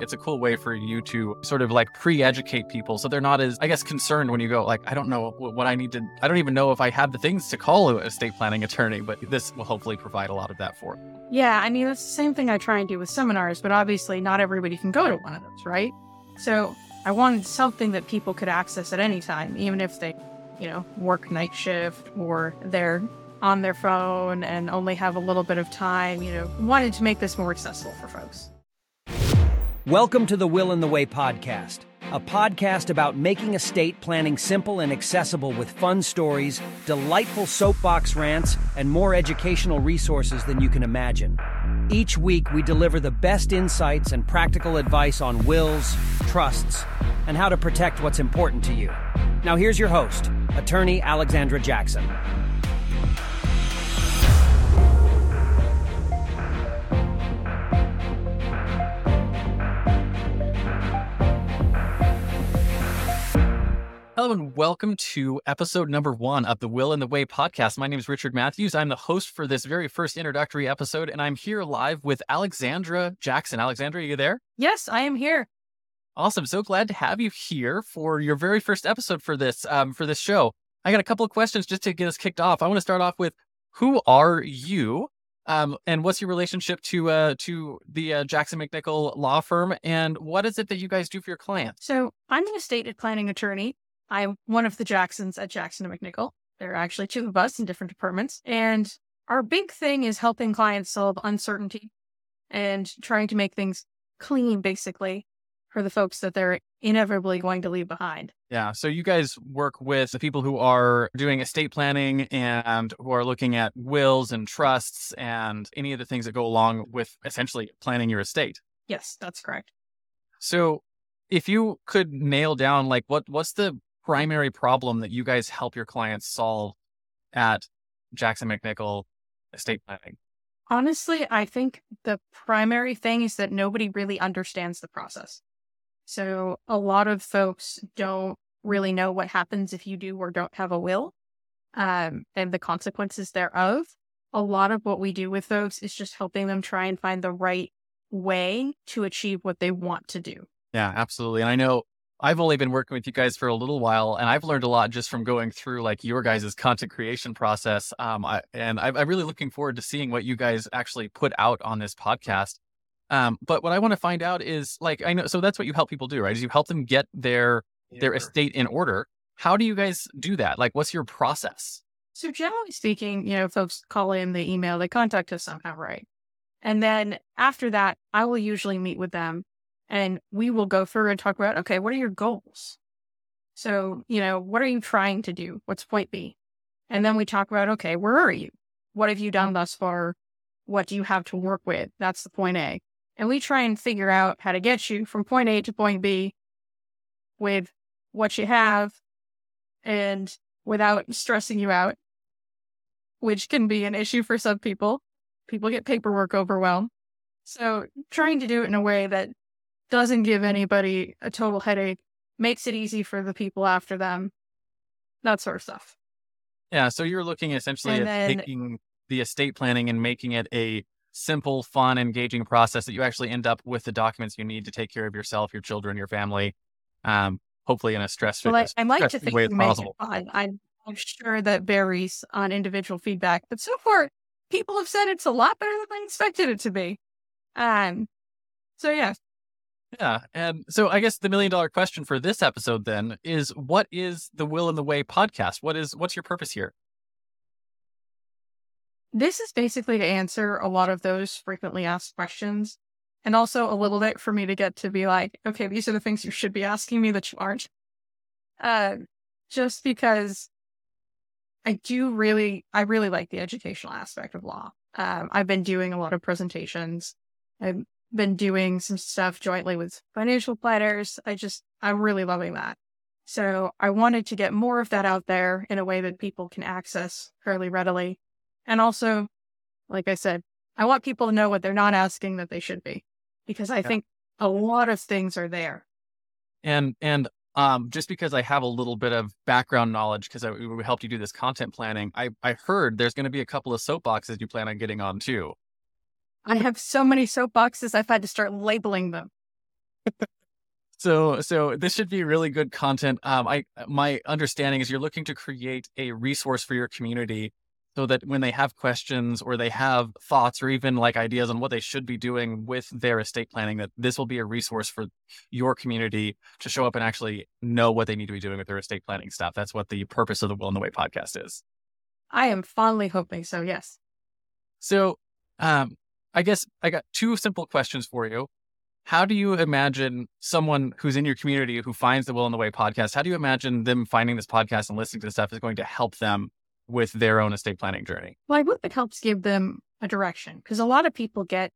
It's a cool way for you to sort of like pre-educate people so they're not as I guess concerned when you go like I don't know what I need to I don't even know if I have the things to call a estate planning attorney, but this will hopefully provide a lot of that for. Them. Yeah, I mean that's the same thing I try and do with seminars, but obviously not everybody can go to one of those, right? So I wanted something that people could access at any time, even if they, you know, work night shift or they're on their phone and only have a little bit of time, you know, wanted to make this more accessible for folks. Welcome to the Will and the Way podcast, a podcast about making estate planning simple and accessible with fun stories, delightful soapbox rants, and more educational resources than you can imagine. Each week, we deliver the best insights and practical advice on wills, trusts, and how to protect what's important to you. Now, here's your host, attorney Alexandra Jackson. Hello and welcome to episode number one of the Will and the Way podcast. My name is Richard Matthews. I'm the host for this very first introductory episode, and I'm here live with Alexandra Jackson. Alexandra, are you there? Yes, I am here. Awesome. So glad to have you here for your very first episode for this um, for this show. I got a couple of questions just to get us kicked off. I want to start off with who are you? Um, and what's your relationship to uh, to the uh, Jackson McNichol law firm? And what is it that you guys do for your clients? So I'm an estate planning attorney I'm one of the Jacksons at Jackson and McNichol. There are actually two of us in different departments. And our big thing is helping clients solve uncertainty and trying to make things clean, basically, for the folks that they're inevitably going to leave behind. Yeah. So you guys work with the people who are doing estate planning and who are looking at wills and trusts and any of the things that go along with essentially planning your estate. Yes, that's correct. So if you could nail down like what what's the primary problem that you guys help your clients solve at Jackson McNichol Estate Planning? Honestly, I think the primary thing is that nobody really understands the process. So a lot of folks don't really know what happens if you do or don't have a will um, and the consequences thereof. A lot of what we do with folks is just helping them try and find the right way to achieve what they want to do. Yeah, absolutely. And I know I've only been working with you guys for a little while, and I've learned a lot just from going through like your guys' content creation process. Um, I, and I, am really looking forward to seeing what you guys actually put out on this podcast. Um, but what I want to find out is like I know, so that's what you help people do, right? Is you help them get their their estate in order. How do you guys do that? Like, what's your process? So generally speaking, you know, folks call in, they email, they contact us somehow, right? And then after that, I will usually meet with them and we will go through and talk about, okay, what are your goals? So, you know, what are you trying to do? What's point B? And then we talk about, okay, where are you? What have you done thus far? What do you have to work with? That's the point A. And we try and figure out how to get you from point A to point B with what you have and without stressing you out, which can be an issue for some people. People get paperwork overwhelmed. So trying to do it in a way that doesn't give anybody a total headache, makes it easy for the people after them, that sort of stuff. Yeah. So you're looking essentially and at then, taking the estate planning and making it a simple, fun, engaging process that you actually end up with the documents you need to take care of yourself, your children, your family, um, hopefully in a stress well, I, I like to think way make possible. I'm, I'm sure that varies on individual feedback, but so far people have said it's a lot better than I expected it to be. Um, so yeah, yeah. And so I guess the million dollar question for this episode then is what is the Will and the Way podcast? What is what's your purpose here? This is basically to answer a lot of those frequently asked questions. And also a little bit for me to get to be like, okay, these are the things you should be asking me that you aren't. Uh, just because I do really, I really like the educational aspect of law. Um, I've been doing a lot of presentations. I'm been doing some stuff jointly with financial planners. I just, I'm really loving that. So I wanted to get more of that out there in a way that people can access fairly readily. And also, like I said, I want people to know what they're not asking that they should be, because I yeah. think a lot of things are there. And, and, um, just because I have a little bit of background knowledge, because we helped you do this content planning, I, I heard there's going to be a couple of soapboxes you plan on getting on too. I have so many soapboxes, I've had to start labeling them. so so this should be really good content. Um, I my understanding is you're looking to create a resource for your community so that when they have questions or they have thoughts or even like ideas on what they should be doing with their estate planning, that this will be a resource for your community to show up and actually know what they need to be doing with their estate planning stuff. That's what the purpose of the Will and the Way podcast is. I am fondly hoping so, yes. So, um, I guess I got two simple questions for you. How do you imagine someone who's in your community who finds the Will and the Way podcast? How do you imagine them finding this podcast and listening to stuff is going to help them with their own estate planning journey? Well, I hope it helps give them a direction because a lot of people get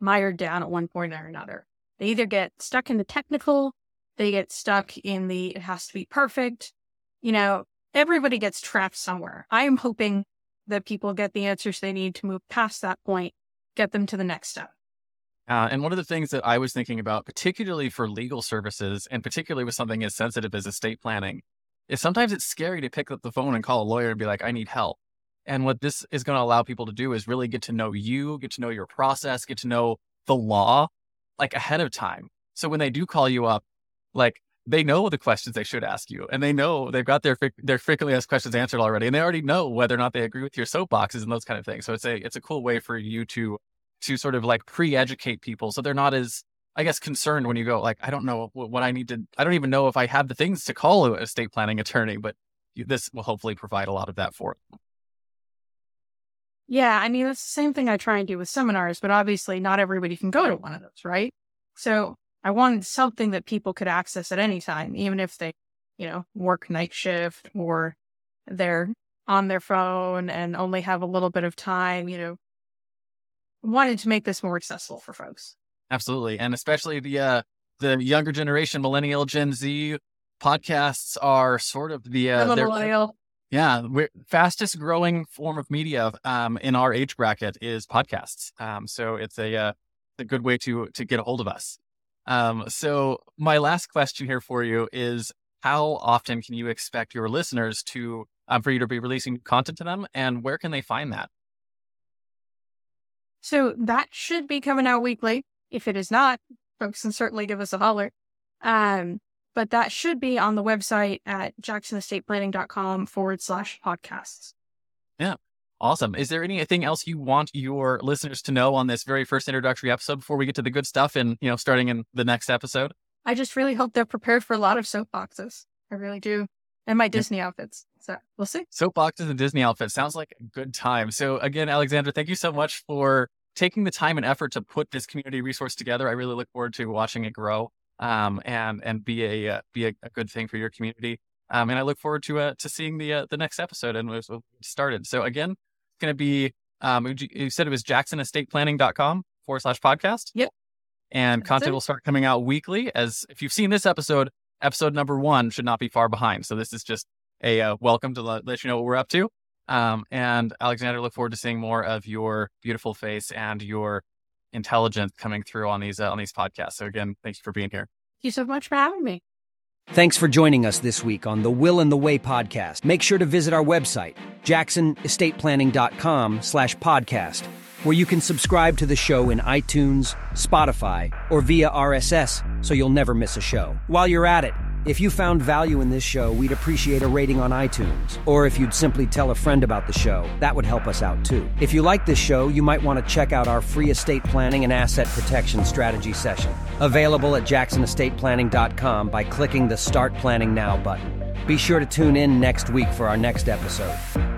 mired down at one point or another. They either get stuck in the technical, they get stuck in the it has to be perfect. You know, everybody gets trapped somewhere. I am hoping that people get the answers they need to move past that point, get them to the next step. Uh, and one of the things that I was thinking about, particularly for legal services, and particularly with something as sensitive as estate planning, is sometimes it's scary to pick up the phone and call a lawyer and be like, I need help. And what this is going to allow people to do is really get to know you, get to know your process, get to know the law like ahead of time. So when they do call you up, like they know the questions they should ask you and they know they've got their their frequently asked questions answered already and they already know whether or not they agree with your soapboxes and those kind of things. So it's a it's a cool way for you to to sort of like pre-educate people so they're not as I guess, concerned when you go, like, I don't know what I need to, I don't even know if I have the things to call a estate planning attorney, but this will hopefully provide a lot of that for them. Yeah. I mean, that's the same thing I try and do with seminars, but obviously not everybody can go to one of those, right? So I wanted something that people could access at any time, even if they, you know, work night shift or they're on their phone and only have a little bit of time, you know, wanted to make this more accessible for folks. Absolutely, and especially the uh, the younger generation, millennial, Gen Z podcasts are sort of the uh, millennial. Yeah, we're, fastest growing form of media um, in our age bracket is podcasts. Um, so it's a uh, a good way to to get a hold of us. Um, so my last question here for you is: How often can you expect your listeners to um, for you to be releasing content to them, and where can they find that? So that should be coming out weekly. If it is not, folks can certainly give us a holler. Um, but that should be on the website at jacksonestateplanning.com forward slash podcasts. Yeah. Awesome. Is there anything else you want your listeners to know on this very first introductory episode before we get to the good stuff and, you know, starting in the next episode? I just really hope they're prepared for a lot of soapboxes. I really do. And my Disney yeah. outfits. So we'll see. Soapboxes and Disney outfits. Sounds like a good time. So again, Alexandra, thank you so much for taking the time and effort to put this community resource together. I really look forward to watching it grow um, and and be a uh, be a, a, good thing for your community. Um, and I look forward to uh, to seeing the uh, the next episode and we've started. So again, it's going to be um, you said it was jacksonestateplanning.com forward slash podcast. Yep. And That's content it. will start coming out weekly. As if you've seen this episode, episode number one should not be far behind. So this is just a uh, welcome to let, let you know what we're up to. Um, and Alexander, look forward to seeing more of your beautiful face and your intelligence coming through on these uh, on these podcasts. So again, thanks for being here. Thank you so much for having me. Thanks for joining us this week on the Will and the Way podcast. Make sure to visit our website, jacksonestateplanning.com slash podcast, where you can subscribe to the show in iTunes, Spotify, or via RSS so you'll never miss a show. While you're at it, if you found value in this show, we'd appreciate a rating on iTunes. Or if you'd simply tell a friend about the show, that would help us out too. If you like this show, you might want to check out our free estate planning and asset protection strategy session. Available at jacksonestateplanning.com by clicking the Start Planning Now button. Be sure to tune in next week for our next episode.